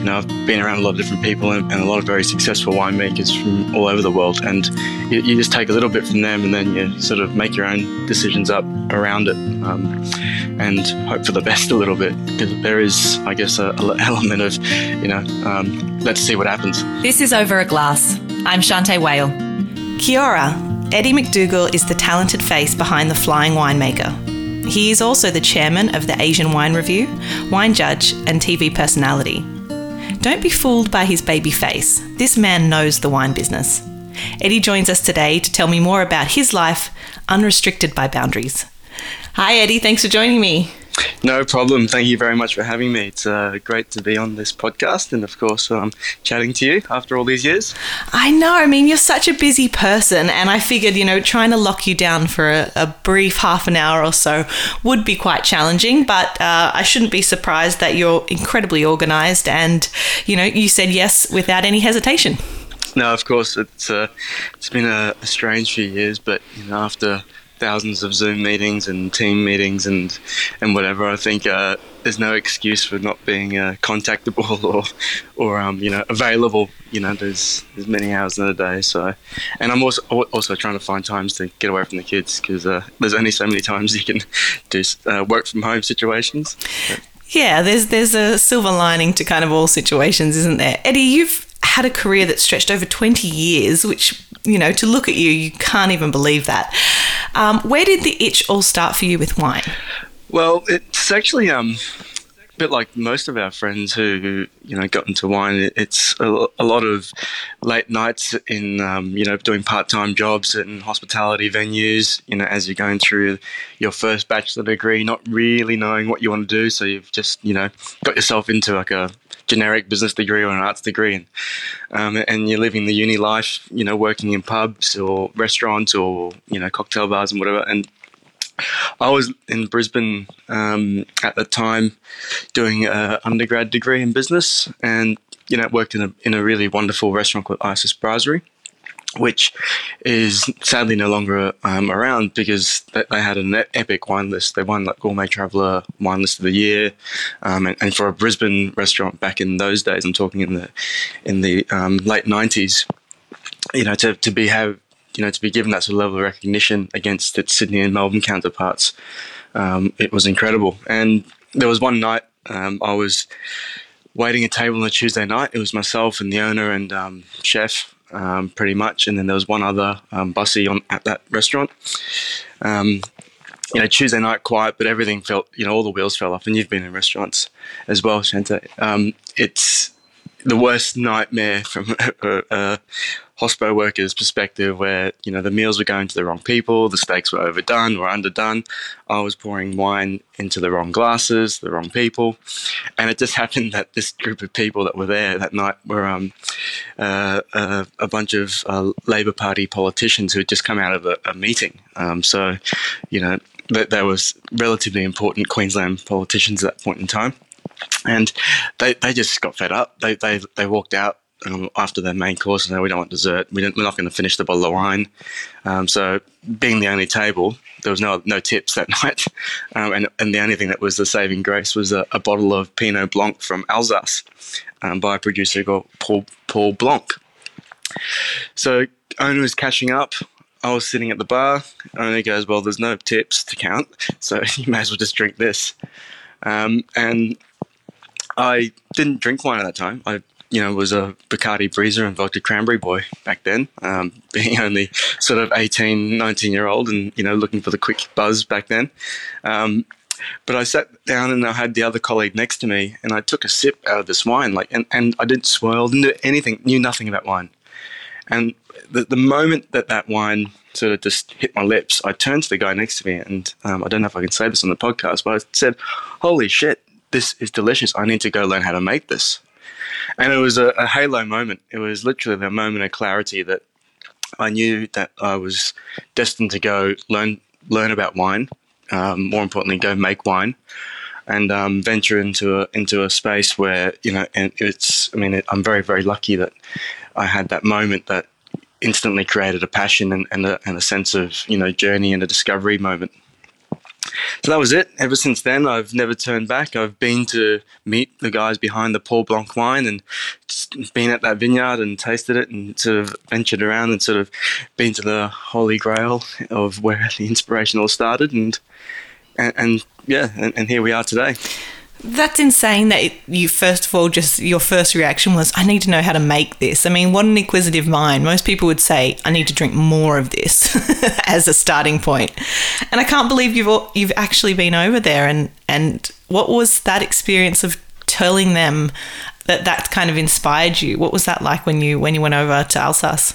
you know, I've been around a lot of different people and, and a lot of very successful winemakers from all over the world, and you, you, just take a little bit from them, and then you sort of make your own decisions up around it, um, and hope for the best a little bit. Because there is, I guess, a, a element of, you know, um, let's see what happens. This is over a glass. I'm Shanteh Wale. Kia ora. Eddie McDougall is the talented face behind the Flying Winemaker. He is also the chairman of the Asian Wine Review, wine judge, and TV personality. Don't be fooled by his baby face. This man knows the wine business. Eddie joins us today to tell me more about his life, unrestricted by boundaries. Hi, Eddie. Thanks for joining me. No problem. Thank you very much for having me. It's uh, great to be on this podcast and, of course, um, chatting to you after all these years. I know. I mean, you're such a busy person, and I figured, you know, trying to lock you down for a, a brief half an hour or so would be quite challenging, but uh, I shouldn't be surprised that you're incredibly organized and, you know, you said yes without any hesitation. No, of course. It's, uh, it's been a, a strange few years, but, you know, after thousands of Zoom meetings and team meetings and and whatever. I think uh, there's no excuse for not being uh, contactable or or um, you know available. You know, there's there's many hours in a day. So, and I'm also also trying to find times to get away from the kids because uh, there's only so many times you can do uh, work from home situations. Yeah, there's there's a silver lining to kind of all situations, isn't there? Eddie, you've had a career that stretched over 20 years, which, you know, to look at you, you can't even believe that. Um, where did the itch all start for you with wine? Well, it's actually um, a bit like most of our friends who, you know, got into wine. It's a, a lot of late nights in, um, you know, doing part-time jobs in hospitality venues. You know, as you're going through your first bachelor degree, not really knowing what you want to do, so you've just, you know, got yourself into like a generic business degree or an arts degree, and um, and you're living the uni life, you know, working in pubs or restaurants or you know cocktail bars and whatever. And I was in Brisbane um, at the time, doing an undergrad degree in business, and you know worked in a in a really wonderful restaurant called Isis Brasserie which is sadly no longer um, around because they had an epic wine list. They won like Gourmet Traveller Wine List of the Year, um, and, and, for a Brisbane restaurant back in those days, I'm talking in the in the um, late '90s. You know, to to be have you know to be given that sort of level of recognition against its Sydney and Melbourne counterparts, um, it was incredible. And there was one night um, I was waiting a table on a Tuesday night. It was myself and the owner and um, chef um, pretty much. And then there was one other um, bussy on at that restaurant. Um, you know, Tuesday night quiet, but everything felt, you know, all the wheels fell off. And you've been in restaurants as well, Shanta. Um, it's the worst nightmare from hospo worker's perspective where, you know, the meals were going to the wrong people, the steaks were overdone or underdone. I was pouring wine into the wrong glasses, the wrong people. And it just happened that this group of people that were there that night were um, uh, uh, a bunch of uh, Labor Party politicians who had just come out of a, a meeting. Um, so, you know, that there was relatively important Queensland politicians at that point in time and they, they just got fed up. They, they, they walked out um, after their main course said, we don't want dessert. We are not going to finish the bottle of wine. Um, so being the only table, there was no no tips that night. Um, and, and the only thing that was the saving grace was a, a bottle of Pinot Blanc from Alsace um, by a producer called Paul, Paul Blanck. So owner was catching up. I was sitting at the bar. Owner goes, well, there's no tips to count, so you may as well just drink this. Um, and I didn't drink wine at that time. I, you know, was a Bacardi Breezer and vodka cranberry boy back then, um, being only sort of 18, 19 year old and, you know, looking for the quick buzz back then. Um, but I sat down and I had the other colleague next to me and I took a sip out of this wine, like, and, and I didn't swirl, didn't do anything, knew nothing about wine. And the, the moment that that wine sort of just hit my lips, I turned to the guy next to me and um, I don't know if I can say this on the podcast, but I said, Holy shit, this is delicious. I need to go learn how to make this. And it was a, a halo moment. It was literally the moment of clarity that I knew that I was destined to go learn learn about wine. Um, more importantly, go make wine and um, venture into a into a space where you know. And it's. I mean, it, I'm very very lucky that I had that moment that instantly created a passion and, and, a, and a sense of you know journey and a discovery moment. So that was it. Ever since then, I've never turned back. I've been to meet the guys behind the Paul Blanck wine and been at that vineyard and tasted it and sort of ventured around and sort of been to the holy grail of where the inspiration all started and and, and yeah, and, and here we are today. That's insane that you, first of all, just your first reaction was, I need to know how to make this. I mean, what an inquisitive mind. Most people would say, I need to drink more of this as a starting point. And I can't believe you've, you've actually been over there. And, and what was that experience of telling them that that kind of inspired you? What was that like when you, when you went over to Alsace?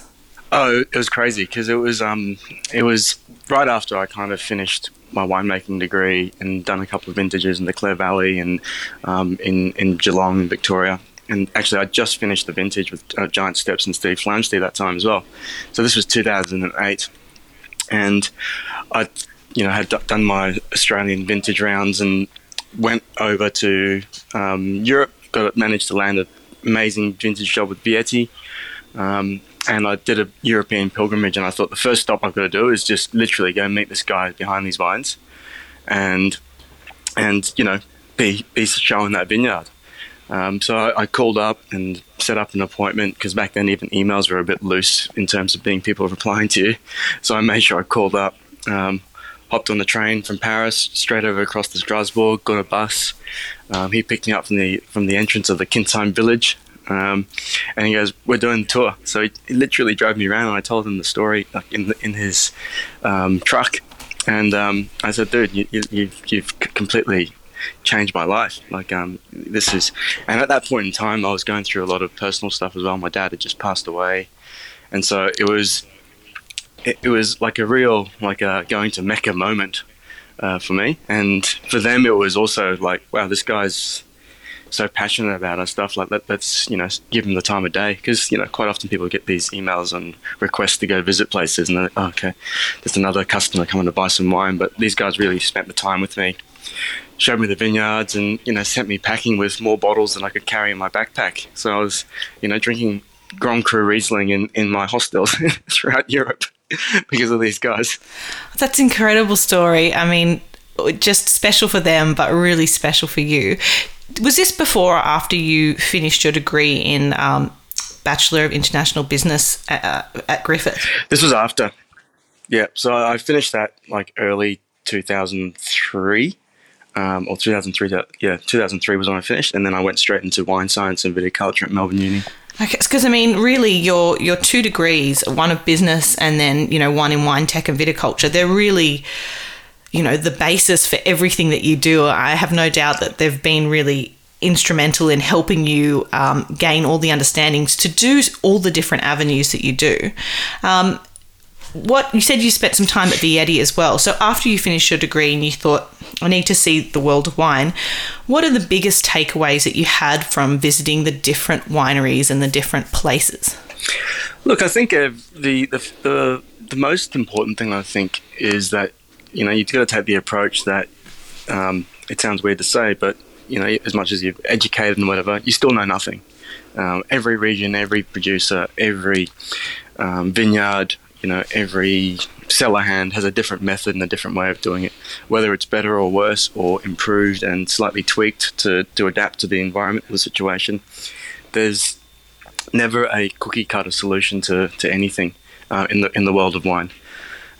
Oh, it was crazy because it was, um, it was right after I kind of finished my winemaking degree and done a couple of vintages in the Clare Valley and um, in in Geelong, Victoria. And actually, I just finished the vintage with uh, Giant Steps and Steve Flamsteed that time as well. So this was 2008, and I, you know, had d- done my Australian vintage rounds and went over to um, Europe. Got managed to land an amazing vintage job with Vietti. Um, and I did a European pilgrimage, and I thought the first stop I've got to do is just literally go meet this guy behind these vines, and and you know be be showing that vineyard. Um, so I, I, called up and set up an appointment because back then even emails were a bit loose in terms of being people replying to you. So I made sure I called up, um, hopped on the train from Paris straight over across to Strasbourg, got a bus. Um, he picked me up from the from the entrance of the Kientzheim village um, and he goes, "We're doing the tour." So he, he, literally drove me around, and I told him the story like in the, in his um, truck. And um, I said, "Dude, you, you, you've, completely changed my life. Like um, this is." And at that point in time, I was going through a lot of personal stuff as well. My dad had just passed away, and so it was it, it was like a real like a going to Mecca moment uh, for me, and for them it was also like, wow, this guy's so passionate about and stuff. Like let, us you know give them the time of day because you know quite often people get these emails and requests to go visit places and they're oh, okay, there's another customer coming to buy some wine. But these guys really spent the time with me, showed me the vineyards, and you know sent me packing with more bottles than I could carry in my backpack. So I was you know drinking Grand Cru Riesling in in my hostels throughout Europe because of these guys. That's incredible story. I mean, just special for them, but really special for you was this before or after you finished your degree in um, Bachelor of International Business at, uh, at Griffith? This was after. Yeah, so I finished that like early 2003. Um, or 2003, yeah, 2003 was when I finished, and then I went straight into wine science and viticulture at Melbourne Uni. Okay, because I mean, really, your your two degrees, one of business and then you know one in wine tech and viticulture, they're really you know, the basis for everything that you do. I have no doubt that they've been really instrumental in helping you um, gain all the understandings to do all the different avenues that you do. Um, what you said you spent some time at the Vietti as well. So after you finished your degree and you thought, I need to see the world of wine, what are the biggest takeaways that you had from visiting the different wineries and the different places? Look, I think uh, the, the, the the most important thing I think is that you know, you've got to take the approach that um, it sounds weird to say, but you know, as much as you've educated and whatever, you still know nothing. Um, every region, every producer, every um, vineyard, you know, every cellar hand has a different method and a different way of doing it. Whether it's better or worse, or improved and slightly tweaked to, to adapt to the environment or the situation, there's never a cookie cutter solution to, to anything uh, in the in the world of wine.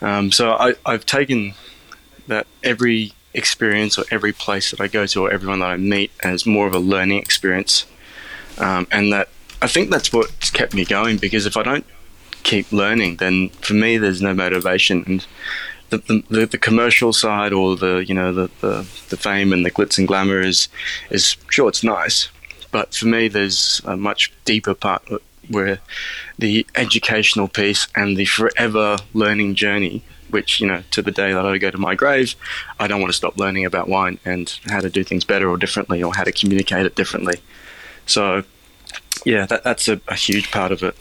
Um, so I, I've taken that every experience or every place that I go to or everyone that I meet as more of a learning experience. Um, and that I think that's what's kept me going because if I don't keep learning, then for me, there's no motivation. And the, the, the commercial side or the, you know, the, the, the fame and the glitz and glamour is, is sure, it's nice. But for me, there's a much deeper part where the educational piece and the forever learning journey which you know to the day that I go to my grave, I don't want to stop learning about wine and how to do things better or differently or how to communicate it differently. So, yeah, that, that's a, a huge part of it.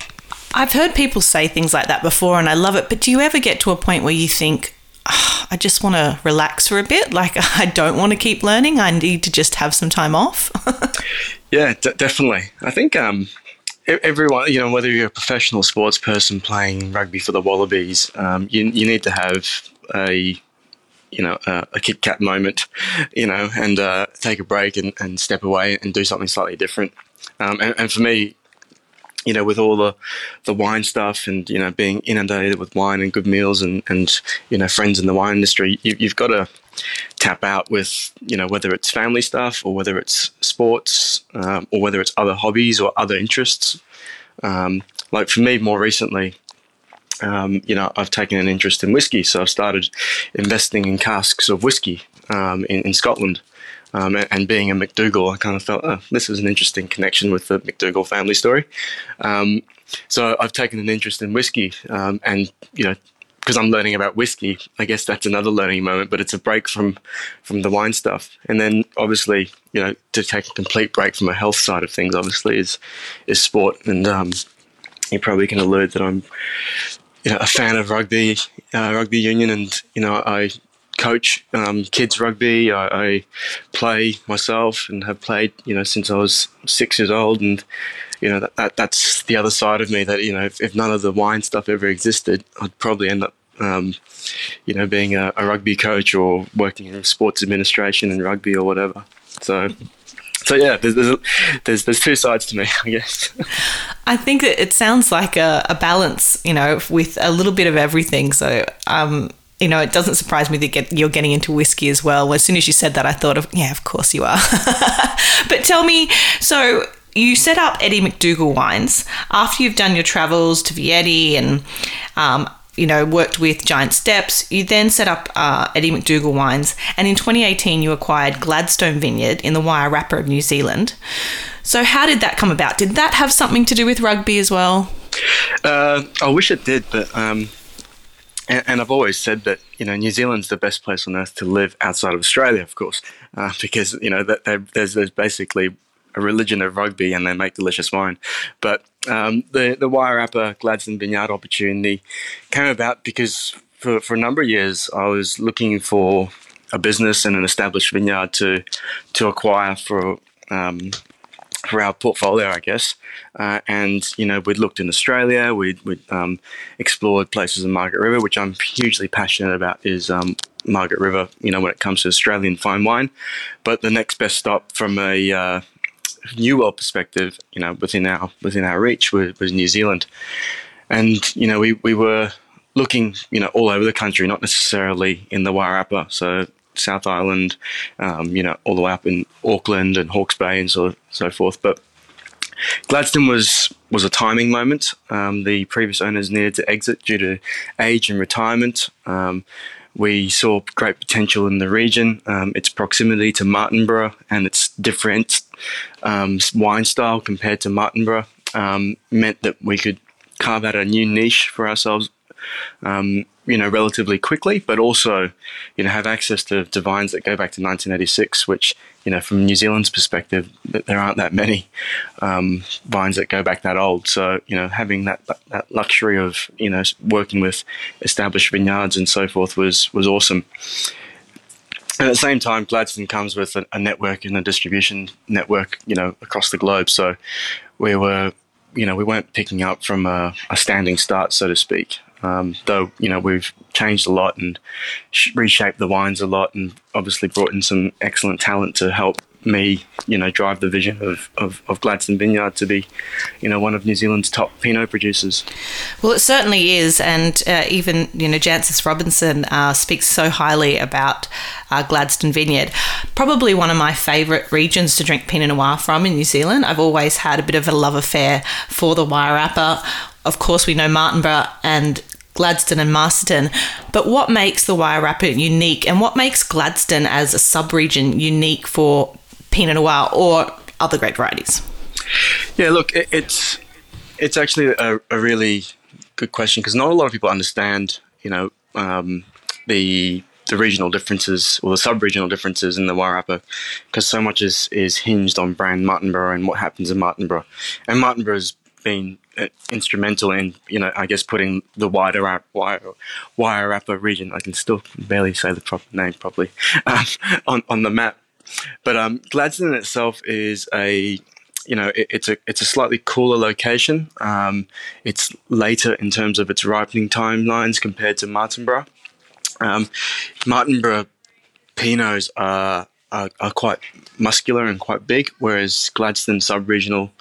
I've heard people say things like that before, and I love it. But do you ever get to a point where you think, oh, I just want to relax for a bit? Like, I don't want to keep learning. I need to just have some time off. yeah, d- definitely. I think um, everyone, you know, whether you're a professional sports person playing rugby for the Wallabies, um, you, you need to have a you know a Kit Kat moment, you know, and uh, take a break and, and step away and do something slightly different. Um, and, and for me, you know, with all the, the wine stuff and, you know, being inundated with wine and good meals and, and you know, friends in the wine industry, you, you've got to tap out with, you know, whether it's family stuff or whether it's sports um, or whether it's other hobbies or other interests. Um, like for me, more recently, um, you know, I've taken an interest in whiskey, so I've started investing in casks of whiskey um, in, in, Scotland. Um, and, and, being a McDougall, I kind of felt, oh, this is an interesting connection with the McDougall family story. Um, so I've taken an interest in whiskey, and you know, because I'm learning about whiskey, I guess that's another learning moment. But it's a break from from the wine stuff, and then obviously, you know, to take a complete break from a health side of things, obviously, is is sport, and um, you probably can allude that I'm you know, a fan of rugby, uh, rugby union, and you know, I coach um, kids rugby. I, I, play myself and have played, you know, since I was six years old. And you know, that, that that's the other side of me. That you know, if, if none of the wine stuff ever existed, I'd probably end up, um, you know, being a, a rugby coach or working in sports administration and rugby or whatever. So so yeah, there's, there's there's there's, two sides to me, I guess. I think it sounds like a, a balance, you know, with a little bit of everything. So, um, you know, it doesn't surprise me that get, you're getting into whiskey as well. As soon as you said that, I thought of yeah, of course you are. but tell me, so you set up Eddie McDougall Wines after you've done your travels to Vietti and um, you know, worked with Giant Steps. You then set up uh, Eddie McDougall Wines, and in 2018 you acquired Gladstone Vineyard in the Wairarapa of New Zealand. So, how did that come about? Did that have something to do with rugby as well? Uh, I wish it did, but um, and, and, I've always said that you know New Zealand's the best place on earth to live outside of Australia, of course, uh, because you know that there's there's basically a religion of rugby and they make delicious wine. But um, the the Wairarapa Gladstone Vineyard opportunity came about because for, for a number of years I was looking for a business and an established vineyard to to acquire for um, for our portfolio, I guess. Uh, and you know, we'd looked in Australia, we'd, we'd um, explored places in Margaret River, which I'm hugely passionate about. Is um, Margaret River, you know, when it comes to Australian fine wine. But the next best stop from a uh, new world perspective, you know, within our within our reach was, was New Zealand, and you know we, we were looking, you know, all over the country, not necessarily in the Wairarapa, so South Island, um, you know, all the way up in Auckland and Hawke's Bay and so so forth, but. Gladstone was was a timing moment. Um, the previous owners needed to exit due to age and retirement. Um, we saw great potential in the region. Um, its proximity to Martinborough and its different um, wine style compared to Martinborough um, meant that we could carve out a new niche for ourselves um, you know, relatively quickly, but also, you know, have access to, to vines that go back to 1986, which, you know, from New Zealand's perspective, there aren't that many um, vines that go back that old. So, you know, having that, that luxury of, you know, working with established vineyards and so forth was, was awesome. And at the same time, Gladstone comes with a, a network and a distribution network, you know, across the globe. So we were, you know, we weren't picking up from a, a standing start, so to speak. Um, though you know we've changed a lot and reshaped the wines a lot, and obviously brought in some excellent talent to help me, you know, drive the vision of, of, of, Gladstone Vineyard to be, you know, one of New Zealand's top Pinot producers. Well, it certainly is, and uh, even you know, Jancis Robinson uh, speaks so highly about uh, Gladstone Vineyard. Probably one of my favourite regions to drink Pinot Noir from in New Zealand. I've always had a bit of a love affair for the Wairarapa. Of course, we know Martinborough and Gladstone and Masterton. But what makes the Wairarapa unique and what makes Gladstone as a sub-region unique for Pinot Noir or other grape varieties? Yeah, look, it, it's it's actually a, a really good question because not a lot of people understand, you know, um, the the regional differences or the sub-regional differences in the Wairarapa because so much is, is hinged on brand Martinborough and what happens in Martinborough. And Martinborough's been uh, instrumental in, you know, I guess putting the wider wire wire Wairarapa region. I can still barely say the proper name properly um, on on the map. But um, Gladstone itself is a you know it, it's a it's a slightly cooler location. Um, it's later in terms of its ripening timelines compared to Martinborough. Um, Martinborough Pinots are, are, are quite muscular and quite big, whereas Gladstone sub-regional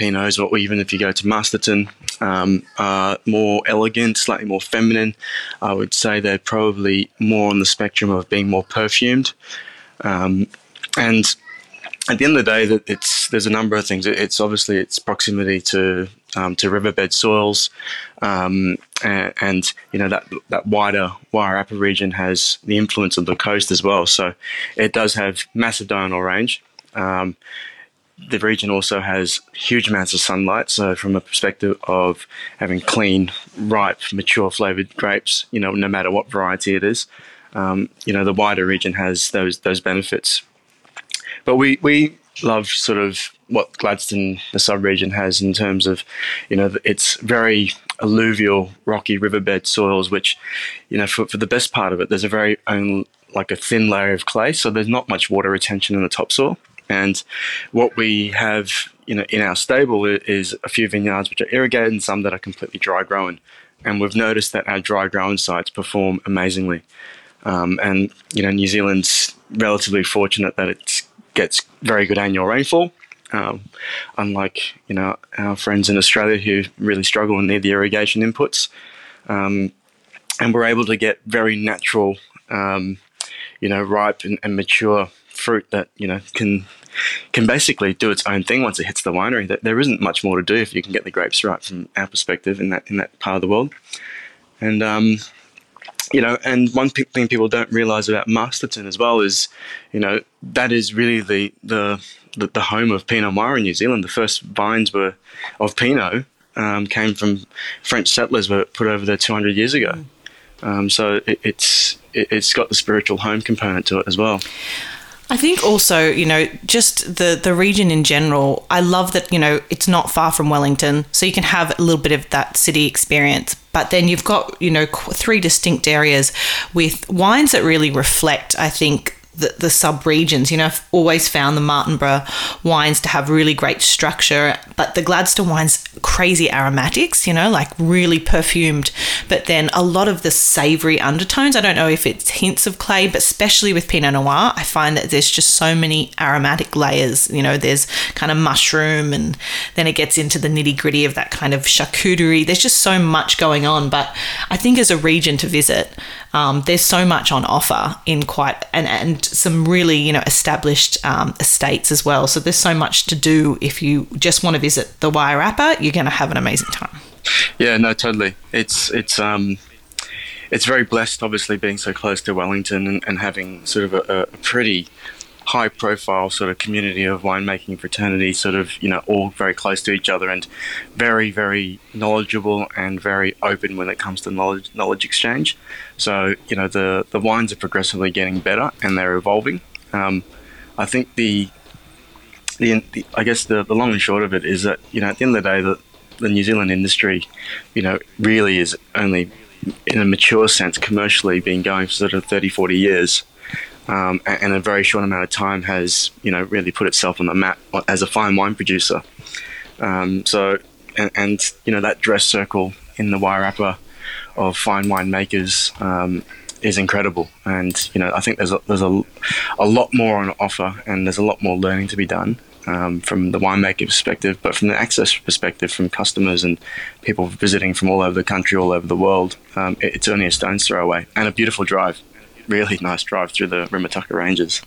Pinots, or even if you go to Masterton, um, are more elegant, slightly more feminine. I would say they're probably more on the spectrum of being more perfumed. Um, and at the end of the day, that it's there's a number of things. It's obviously its proximity to um, to riverbed soils, um, and, and, you know that that wider Wairarapa region has the influence of the coast as well. So it does have massive diurnal range. Um, the region also has huge amounts of sunlight. So from a perspective of having clean, ripe, mature flavored grapes, you know, no matter what variety it is, um, you know, the wider region has those those benefits. But we we love sort of what Gladstone, the sub-region, has in terms of, you know, it's very alluvial, rocky riverbed soils, which, you know, for, for the best part of it, there's a very own, like a thin layer of clay, so there's not much water retention in the topsoil. And what we have, you know, in our stable is a few vineyards which are irrigated and some that are completely dry growing. And we've noticed that our dry growing sites perform amazingly. Um, and you know, New Zealand's relatively fortunate that it gets very good annual rainfall. Um, unlike you know our friends in Australia who really struggle and need the irrigation inputs, um, and we're able to get very natural, um, you know, ripe and, and, mature fruit that you know can can basically do its own thing once it hits the winery. That there isn't much more to do if you can get the grapes right from our perspective in that in that part of the world, and um, you know, and one thing people don't realize about Masterton as well is, you know, that is really the the the, the home of Pinot Noir in New Zealand. The first vines were of Pinot um, came from French settlers were put over there 200 years ago. Um, so it, it's it, it's got the spiritual home component to it as well. I think also, you know, just the the region in general. I love that you know it's not far from Wellington, so you can have a little bit of that city experience. But then you've got you know three distinct areas with wines that really reflect, I think, the, the sub regions. You know, I've always found the Martinborough wines to have really great structure, but the Gladstone wines, crazy aromatics, you know, like really perfumed, but then a lot of the savory undertones. I don't know if it's hints of clay, but especially with Pinot Noir, I find that there's just so many aromatic layers. You know, there's kind of mushroom, and then it gets into the nitty gritty of that kind of charcuterie. There's just so much going on, but I think as a region to visit, um, there's so much on offer in quite and and some really you know established um, estates as well. So there's so much to do if you just want to visit the Wairarapa. You're going to have an amazing time. Yeah, no, totally. It's it's um it's very blessed, obviously, being so close to Wellington and, and having sort of a, a pretty high profile sort of community of winemaking fraternity, sort of, you know, all very close to each other and very, very knowledgeable and very open when it comes to knowledge knowledge exchange. So, you know, the, the wines are progressively getting better and they're evolving. Um, I think the, the, the, I guess the, the long and short of it is that, you know, at the end of the day, the, the New Zealand industry, you know, really is only in a mature sense commercially been going for sort of 30, 40 years um, and a very short amount of time has you know really put itself on the map as a fine wine producer. Um, so and, and, you know that dress circle in the Wairarapa of fine wine makers um, is incredible, and you know I think there's a, there's a, a lot more on offer, and there's a lot more learning to be done. Um, from the winemaker perspective, but from the access perspective, from customers and people visiting from all over the country, all over the world, um, it, it's only a stone's throw away and a beautiful drive really nice drive through the Rimutaka Ranges.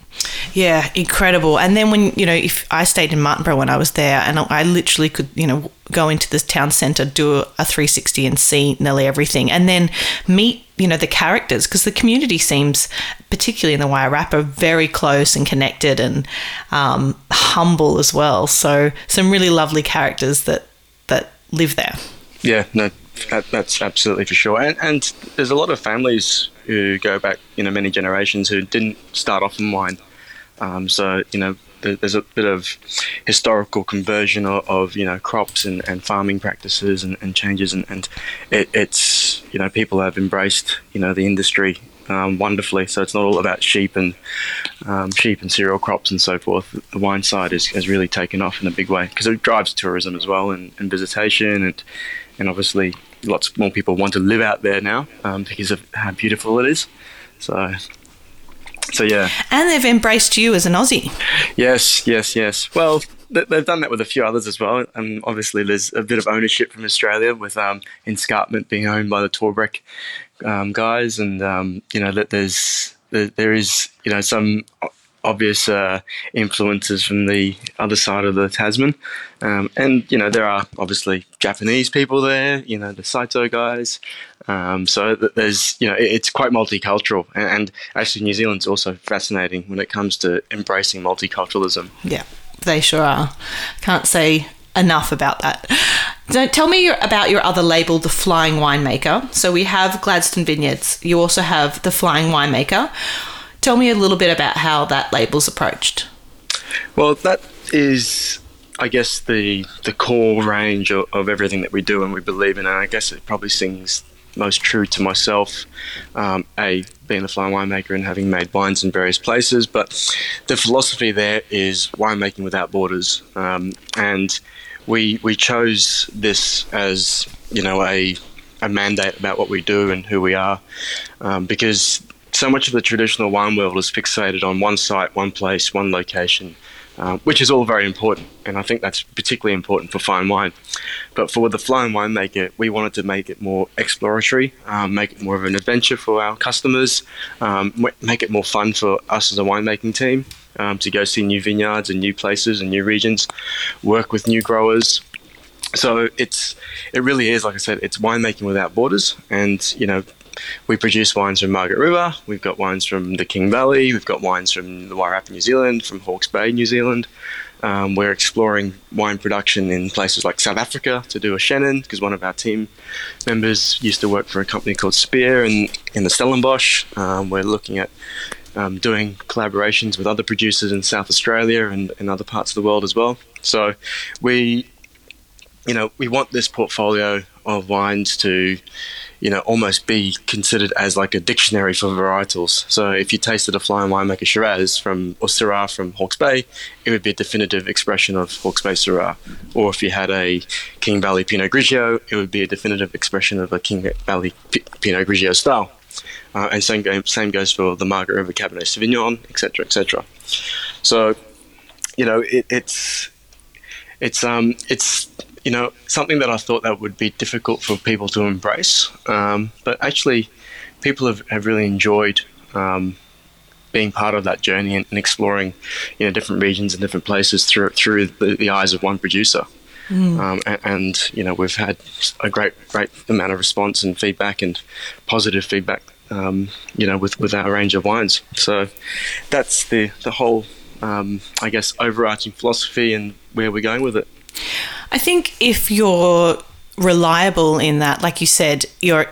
Yeah, incredible. And then when, you know, if I stayed in Martinborough when I was there and I literally could, you know, go into this town centre, do a 360 and see nearly everything and then meet, you know, the characters because the community seems, particularly in the Wairarapa, very close and connected and um, humble as well. So some really lovely characters that, that live there. Yeah, no, that, that's absolutely for sure. And, and there's a lot of families who go back, you know, many generations who didn't start off in wine. Um, so, you know, there's a bit of historical conversion of, of you know crops and, and farming practices and, and changes and, and it, it's you know people have embraced you know the industry um, wonderfully so it's not all about sheep and um, sheep and cereal crops and so forth the wine side is, has really taken off in a big way because it drives tourism as well and, and visitation and and obviously lots more people want to live out there now um, because of how beautiful it is. So, so yeah. And they've embraced you as an Aussie. Yes, yes, yes. Well, they've done that with a few others as well. And obviously, there's a bit of ownership from Australia with um, Escarpment being owned by the Torbreck um, guys, and um, you know that there's there, there is you know some obvious uh, influences from the other side of the Tasman. Um, and, you know, there are obviously Japanese people there, you know, the Saito guys. Um, so there's, you know, it's quite multicultural. And actually, New Zealand's also fascinating when it comes to embracing multiculturalism. Yeah, they sure are. Can't say enough about that. So tell me about your other label, The Flying Winemaker. So we have Gladstone Vineyards. You also have The Flying Winemaker. Tell me a little bit about how that label's approached. Well, that is, I guess, the the core range of, of everything that we do and we believe in, and I guess it probably sings most true to myself. Um, a being a flying winemaker and having made wines in various places, but the philosophy there is winemaking without borders, um, and we we chose this as you know a a mandate about what we do and who we are, um, because so much of the traditional wine world is fixated on one site, one place, one location, uh, which is all very important. And I think that's particularly important for fine wine. But for the flying winemaker, we wanted to make it more exploratory, um, make it more of an adventure for our customers, um, make it more fun for us as a winemaking team um, to go see new vineyards and new places and new regions, work with new growers. So it's it really is like I said, it's winemaking without borders, and you know we produce wines from Margaret River. We've got wines from the King Valley. We've got wines from the Wairarapa, New Zealand, from Hawke's Bay, New Zealand. Um, we're exploring wine production in places like South Africa to do a Chenin because one of our team members used to work for a company called Spier in, in the Stellenbosch. Um, we're looking at um, doing collaborations with other producers in South Australia and, and other parts of the world as well. So we, you know, we want this portfolio of wines to you know, almost be considered as like a dictionary for varietals. So if you tasted a flying winemaker Shiraz from or Syrah from Hawke's Bay, it would be a definitive expression of Hawke's Bay Syrah. Or if you had a King Valley Pinot Grigio, it would be a definitive expression of a King Valley P- Pinot Grigio style. Uh, and same, same goes for the Margaret River Cabernet Sauvignon, etc., etc. So, you know, it, it's it's um it's you know, something that I thought that would be difficult for people to embrace. Um, but actually, people have, have really enjoyed um, being part of that journey and, and, exploring, you know, different regions and different places through through the, the eyes of one producer. Mm. Um, and, and, you know, we've had a great great amount of response and feedback and positive feedback. Um, you know, with with our range of wines. So that's the the whole, um, I guess, overarching philosophy and where we're going with it. I think if you're reliable in that, like you said, you're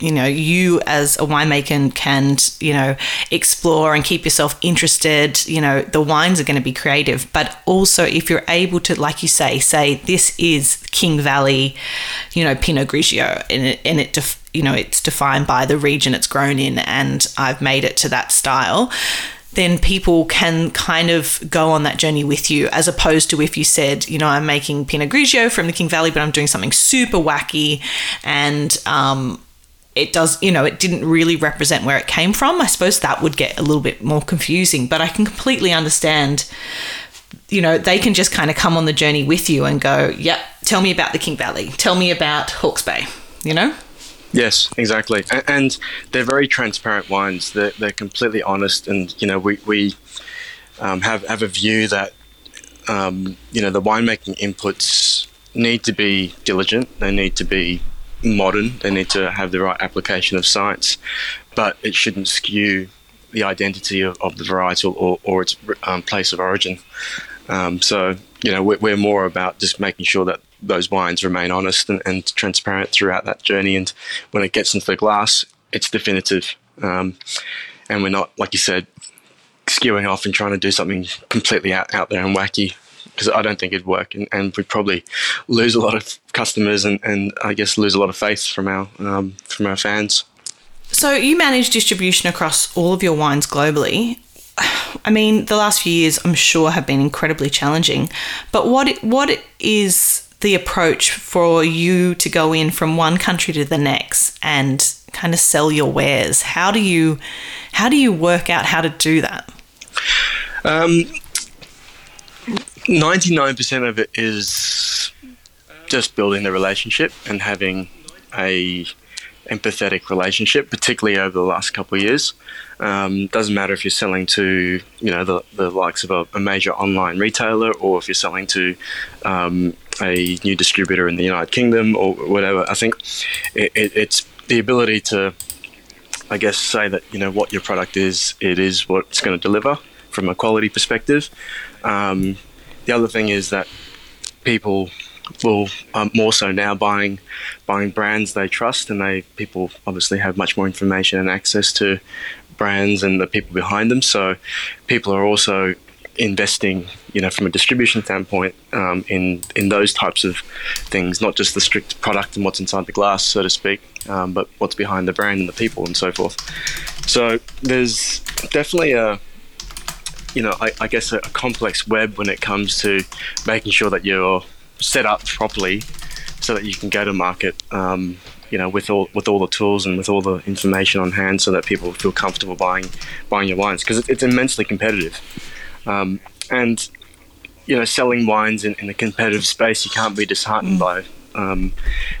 you know you as a winemaker can you know explore and keep yourself interested you know the wines are going to be creative. But also if you're able to like you say say this is king valley you know pinot grigio and it, and it def, you know it's defined by the region it's grown in and i've made it to that style then people can kind of go on that journey with you, as opposed to if you said, you know, I'm making Pinot Grigio from the King Valley, but I'm doing something super wacky and um, it does, you know, it didn't really represent where it came from. I suppose that would get a little bit more confusing, but I can completely understand. You know, they can just kind of come on the journey with you and go, yep, tell me about the King Valley. Tell me about Hawke's Bay, you know? Yes, exactly, and they're very transparent wines. They're, they're completely honest, and you know we we um, have have a view that um, you know the winemaking inputs need to be diligent. They need to be modern. They need to have the right application of science, but it shouldn't skew the identity of, of the varietal or, or its um, place of origin. Um, so you know we're, we're more about just making sure that those wines remain honest and, and, transparent throughout that journey. And when it gets into the glass, it's definitive. Um, and we're not, like you said, skewing off and trying to do something completely out, out there and wacky because I don't think it'd work. And, and, we'd probably lose a lot of customers and, and I guess lose a lot of faith from our, um, from our fans. So you manage distribution across all of your wines globally. I mean, the last few years, I'm sure, have been incredibly challenging. But what what is the approach for you to go in from one country to the next and kind of sell your wares? How do you how do you work out how to do that? Um, 99% of it is just building the relationship and having a empathetic relationship, particularly over the last couple of years. Um, doesn't matter if you're selling to you know the, the likes of a, a major online retailer or if you're selling to um, a new distributor in the United Kingdom or whatever. I think it, it, it's the ability to, I guess, say that you know what your product is. It is what it's going to deliver from a quality perspective. Um, the other thing is that people will um, more so now buying buying brands they trust, and they people obviously have much more information and access to brands and the people behind them. So people are also investing, you know, from a distribution standpoint, um, in in those types of things, not just the strict product and what's inside the glass, so to speak, um, but what's behind the brand and the people and so forth. So there's definitely a you know, I, I guess a, a, complex web when it comes to making sure that you're set up properly so that you can go to market, um, you know, with all with all the tools and with all the information on hand, so that people feel comfortable buying buying your wines because it, it's immensely competitive. Um, and you know, selling wines in, in a competitive space, you can't be disheartened mm. by um,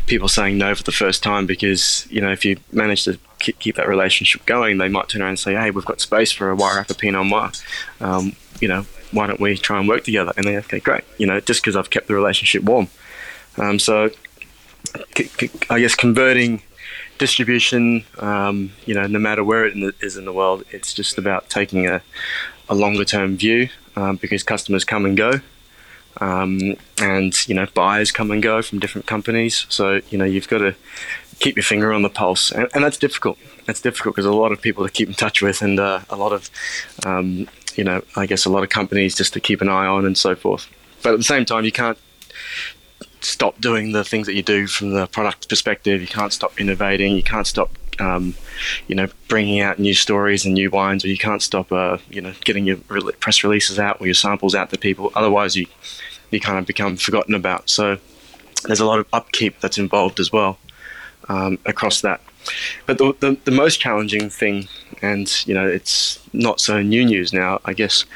people saying no for the first time because you know if you manage to keep that relationship going, they might turn around and say, "Hey, we've got space for a Wairarapa Pinot Noir. Um, you know, why don't we try and work together?" And they okay, great. You know, just because I've kept the relationship warm. Um, so, c- c- I guess converting distribution, um, you know, no matter where it is in the world, it's just about taking a, a longer term view um, because customers come and go. Um, and you know buyers come and go from different companies so you know you've got to keep your finger on the pulse, and, and that's difficult. That's difficult because a lot of people to keep in touch with, and uh, a lot of, um, you know, I guess a lot of companies just to keep an eye on and so forth. But at the same time, you can't stop doing the things that you do from the product perspective. You can't stop innovating. You can't stop, um, you know, bringing out new stories and new wines, or you can't stop, uh, you know, getting your press releases out or your samples out to people. Otherwise, you you kind of become forgotten about. So there's a lot of upkeep that's involved as well um, across that. But the, the, the, most challenging thing, and you know, it's not so new news now, I guess,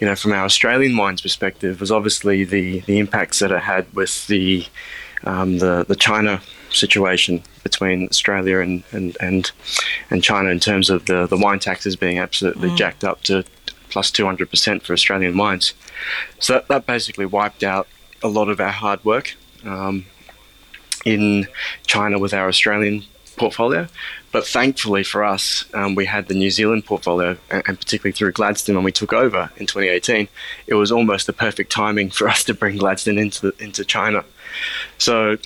you know, from our Australian wines perspective, was obviously the, the impacts that it had with the um, the, the China situation between Australia and, and, and, and China in terms of the, the wine taxes being absolutely mm. jacked up to plus 200% for Australian wines. So that, that basically wiped out a lot of our hard work. Um, in China with our Australian portfolio. But thankfully for us, um, we had the New Zealand portfolio, and, and, particularly through Gladstone when we took over in 2018, it was almost the perfect timing for us to bring Gladstone into the, into China. So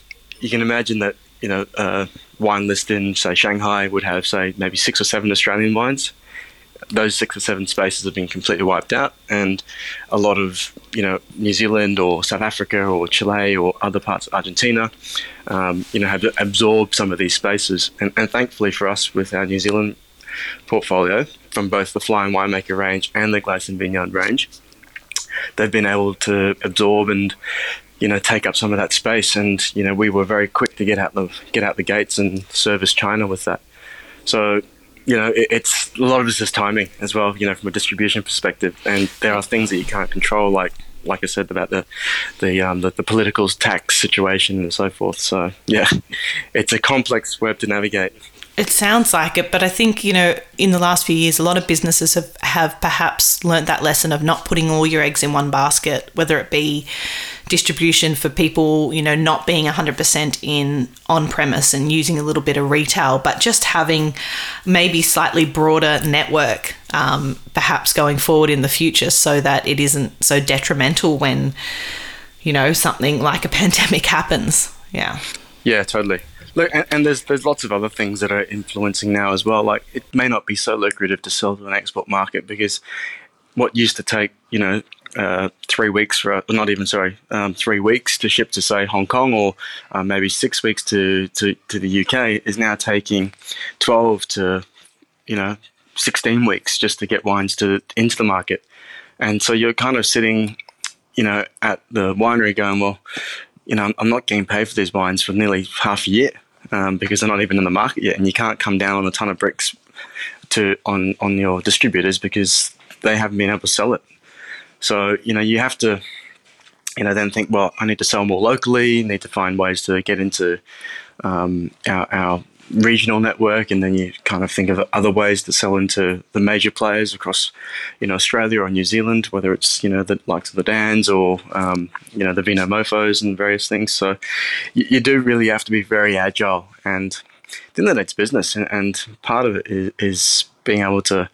you can imagine that you know a wine list in say Shanghai would have say maybe six or seven Australian wines, those six or seven spaces have been completely wiped out, and a lot of you know New Zealand or South Africa or Chile or other parts of Argentina, um, you know, have absorbed some of these spaces, and, and thankfully for us with our New Zealand portfolio from both the Flying Winemaker range and the Gladstone Vineyard range, they've been able to absorb and you know take up some of that space, and you know we were very quick to get out the get out the gates and service China with that. So you know, it, it's a lot of this is timing as well. You know, from a distribution perspective, and there are things that you can't control, like like I said about the the um, the, the political tax situation and so forth. So yeah, it's a complex web to navigate. It sounds like it, but I think, you know, in the last few years, a lot of businesses have, have perhaps learnt that lesson of not putting all your eggs in one basket, whether it be distribution for people, you know, not being 100% in on premise and using a little bit of retail, but just having maybe slightly broader network, um, perhaps going forward in the future so that it isn't so detrimental when, you know, something like a pandemic happens. Yeah. Yeah, totally. Look, and, and, there's there's lots of other things that are influencing now as well. Like it may not be so lucrative to sell to an export market because what used to take you know uh, three weeks for not even sorry um, three weeks to ship to say Hong Kong or uh, maybe six weeks to, to to the UK is now taking twelve to you know sixteen weeks just to get wines to into the market, and so you're kind of sitting you know at the winery going well you know, I'm not getting paid for these wines for nearly half a year um, because they're not even in the market yet, and you can't come down on a ton of bricks to on on your distributors because they haven't been able to sell it. So you know, you have to, you know, then think, well, I need to sell more locally. Need to find ways to get into um, our, our regional network, and then you kind of think of other ways to sell into the major players across, you know, Australia or New Zealand, whether it's you know the likes of the Dans or um, you know the Vino Mofos and various things. So you, you, do really have to be very agile, and then that it's business, and, and part of it is, is, being able to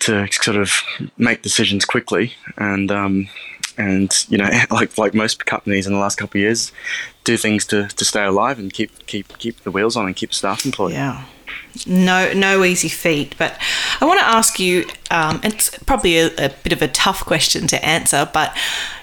to sort of make decisions quickly and. Um, and you know, like like most companies in the last couple of years, do things to, to stay alive and keep keep keep the wheels on and keep staff employed. Yeah. No, no easy feat. But I want to ask you. Um, it's probably a, a, bit of a tough question to answer, but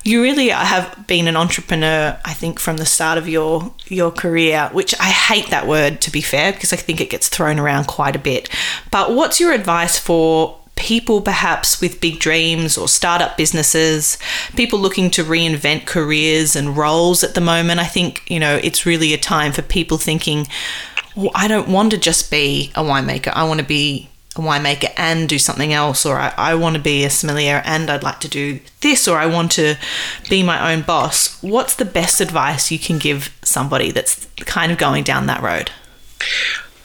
you really have been an entrepreneur. I think from the start of your your career, which I hate that word to be fair, because I think it gets thrown around quite a bit. But what's your advice for people perhaps with big dreams or startup businesses, people looking to reinvent careers and roles at the moment. I think, you know, it's really a time for people thinking, well, I don't want to just be a winemaker. I want to be a winemaker and do something else, or I, I want to be a sommelier and I'd like to do this, or I want to be my own boss. What's the best advice you can give somebody that's kind of going down that road?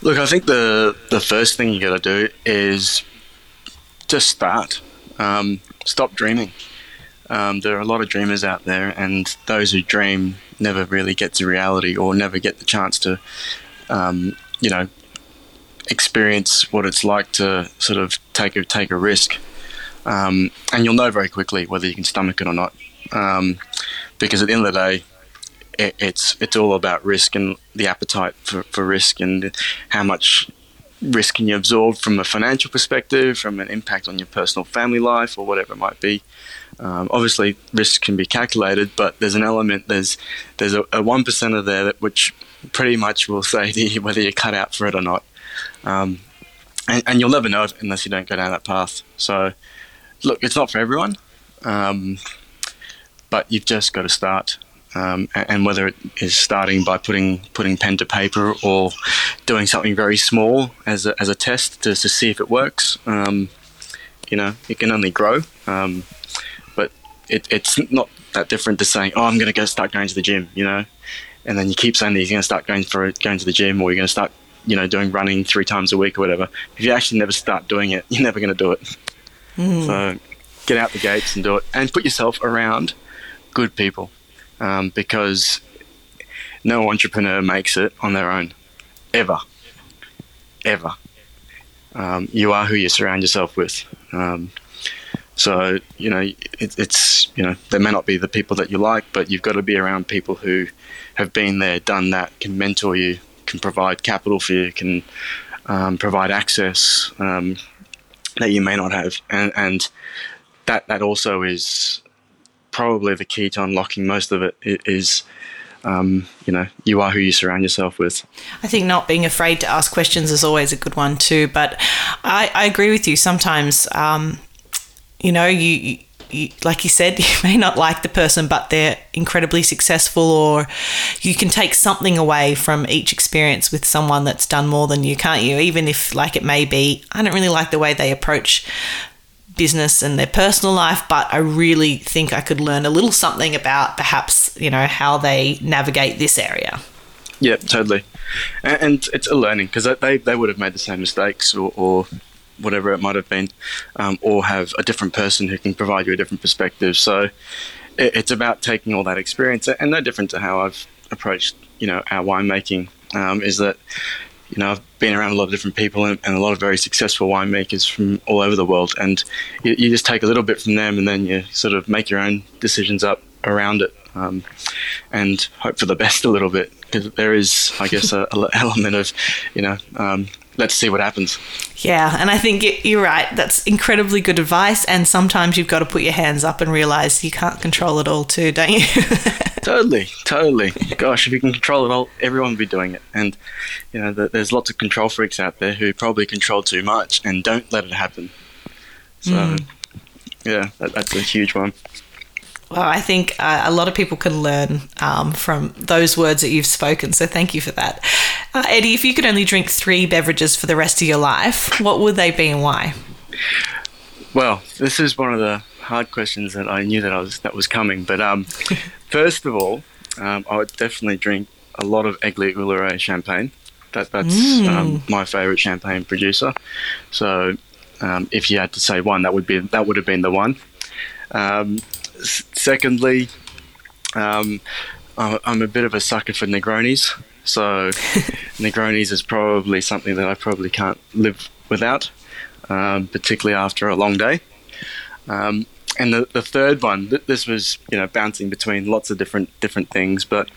Look, I think the the first thing you got to do is just start. Um, stop dreaming. Um, there are a lot of dreamers out there, and those who dream never really get to reality or never get the chance to, um, you know, experience what it's like to sort of take a take a risk. Um, and you'll know very quickly whether you can stomach it or not, um, because at the end of the day, it, it's it's all about risk and the appetite for, for risk and how much risk can you absorb from a financial perspective, from an impact on your personal family life, or whatever it might be. Um, obviously, risk can be calculated, but there's an element there's there's a, one percenter there that which pretty much will say to you whether you're cut out for it or not, um, and, and, you'll never know it unless you don't go down that path. So, look, it's not for everyone, um, but you've just got to start um, and whether it is starting by putting putting pen to paper or doing something very small as a, as a test to, to see if it works. Um, you know, it can only grow, um, but it, it's not that different to saying, "Oh, I'm going to go start going to the gym," you know, and then you keep saying that you're going to start going for going to the gym, or you're going to start, you know, doing running three times a week or whatever. If you actually never start doing it, you're never going to do it. Mm. So get out the gates and do it, and put yourself around good people um, because no entrepreneur makes it on their own, ever, ever. Um, you are who you surround yourself with. Um, so you know it, it's you know they may not be the people that you like, but you've got to be around people who have been there, done that, can mentor you, can provide capital for you, can um, provide access um, that you may not have, and, and that that also is probably the key to unlocking most of it is um, you know, you are who you surround yourself with. I think not being afraid to ask questions is always a good one too. But I, I agree with you. Sometimes, um, you know, you, you, like you said, you may not like the person, but they're incredibly successful, or you can take something away from each experience with someone that's done more than you, can't you? Even if, like, it may be, I don't really like the way they approach business and their personal life, but I really think I could learn a little something about perhaps, you know, how they navigate this area. Yeah, totally. And, and it's a learning because they, they would have made the same mistakes or, or whatever it might have been, um, or have a different person who can provide you a different perspective. So it, it's about taking all that experience and no different to how I've approached, you know, our winemaking um, is that you know, I've been around a lot of different people and, and, a lot of very successful winemakers from all over the world, and you, you, just take a little bit from them, and then you sort of make your own decisions up around it, um, and hope for the best a little bit. Because there is, I guess, a, a, element of, you know, um, let's see what happens. Yeah, and I think you're right. That's incredibly good advice. And sometimes you've got to put your hands up and realize you can't control it all, too, don't you? totally, totally. Gosh, if you can control it all, everyone would be doing it. And you know, there's lots of control freaks out there who probably control too much and don't let it happen. So, mm. yeah, that, that's a huge one. Well, I think uh, a lot of people can learn um, from those words that you've spoken. So thank you for that. Uh, Eddie, if you could only drink three beverages for the rest of your life, what would they be and why? Well, this is one of the hard questions that I knew that I was that was coming. But um, first of all, um, I would definitely drink a lot of Egly-Ouriet champagne. That, that's Mm. um, my favourite champagne producer. So, um, if you had to say one, that would be that would have been the one. Um, s- secondly, um, I- I'm a bit of a sucker for Negronis. So, Negronis is probably something that I probably can't live without, um, particularly after a long day. Um, and the, the third one, th- this was you know bouncing between lots of different different things, but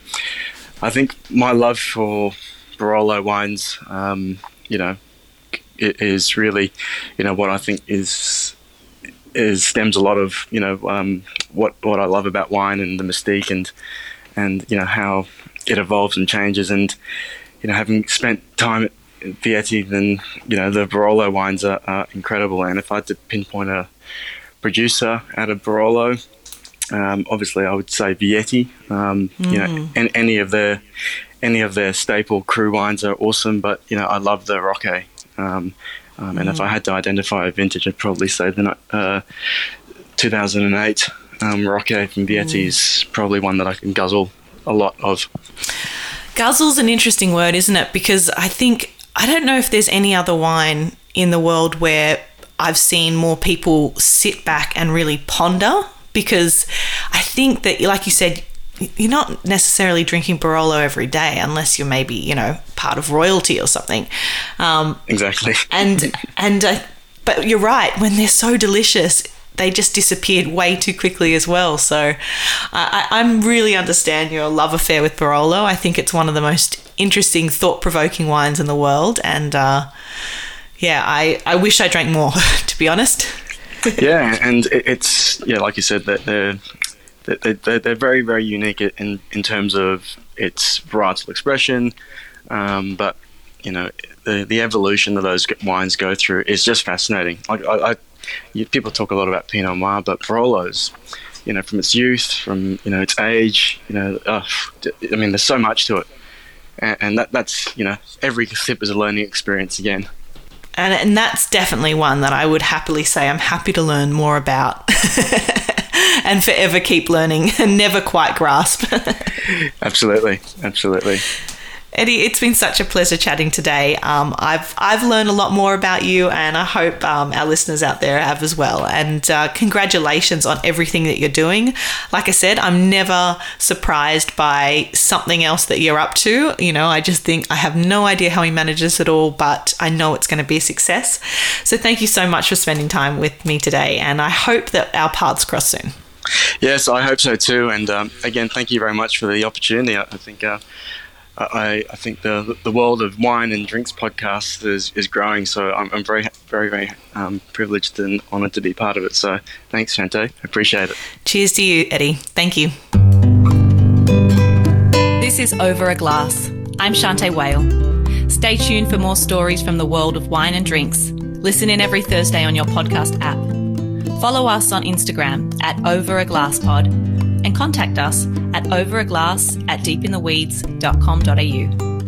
I think my love for Barolo wines, um, you know, is really, you know, what I think is is stems a lot of you know um, what what I love about wine and the mystique and and you know how it evolves and changes and you know having spent time at Vietti, then you know the Barolo wines are, are incredible. And if I had to pinpoint a producer out of Barolo, um, obviously I would say Vietti. Um, You know, and any of their any of their staple cru wines are awesome, but you know I love the Rocche. Um, um, and if I had to identify a vintage, I'd probably say the uh, 2008 um, Rocche from Vietti is probably one that I can guzzle a lot of. Guzzle's an interesting word, isn't it? Because I think I don't know if there's any other wine in the world where I've seen more people sit back and really ponder. Because I think that, like you said, you're not necessarily drinking Barolo every day unless you're maybe you know part of royalty or something. Um, Exactly. and and uh, but you're right when they're so delicious they just disappeared way too quickly as well. So I, I really understand your love affair with Barolo. I think it's one of the most interesting thought-provoking wines in the world. And uh, yeah I, I wish I drank more to be honest. Yeah, and it, it's yeah, like you said, that they're they're, they're, very very unique in in terms of its varietal expression, um, but you know the the evolution that those wines go through is just fascinating. I, I you, people talk a lot about Pinot Noir, but Barolo's, you know, from its youth, from you know its age, you know, uh, I mean, there's so much to it, and, and that that's you know every sip is a learning experience again. and and that's definitely one that I would happily say I'm happy to learn more about and forever keep learning and never quite grasp Absolutely, absolutely. Eddie, it's been such a pleasure chatting today. Um, I've I've learned a lot more about you, and I hope um, our listeners out there have as well. And uh, congratulations on everything that you're doing. Like I said, I'm never surprised by something else that you're up to. You know, I just think I have no idea how he manages it all, but I know it's going to be a success. So thank you so much for spending time with me today, and I hope that our paths cross soon. Yes, I hope so too. And um, again, thank you very much for the opportunity. I, I think uh, I, I think the the world of wine and drinks podcast is, is growing. So I'm, I'm very very very um, privileged and honoured to be part of it. So thanks, Shante. I appreciate it. Cheers to you, Eddie. Thank you. This is Over a Glass. I'm Shante Whale. Stay tuned for more stories from the world of wine and drinks. Listen in every Thursday on your podcast app. Follow us on Instagram at Over a Glass Pod and contact us at overaglass at deepintheweeds.com.au.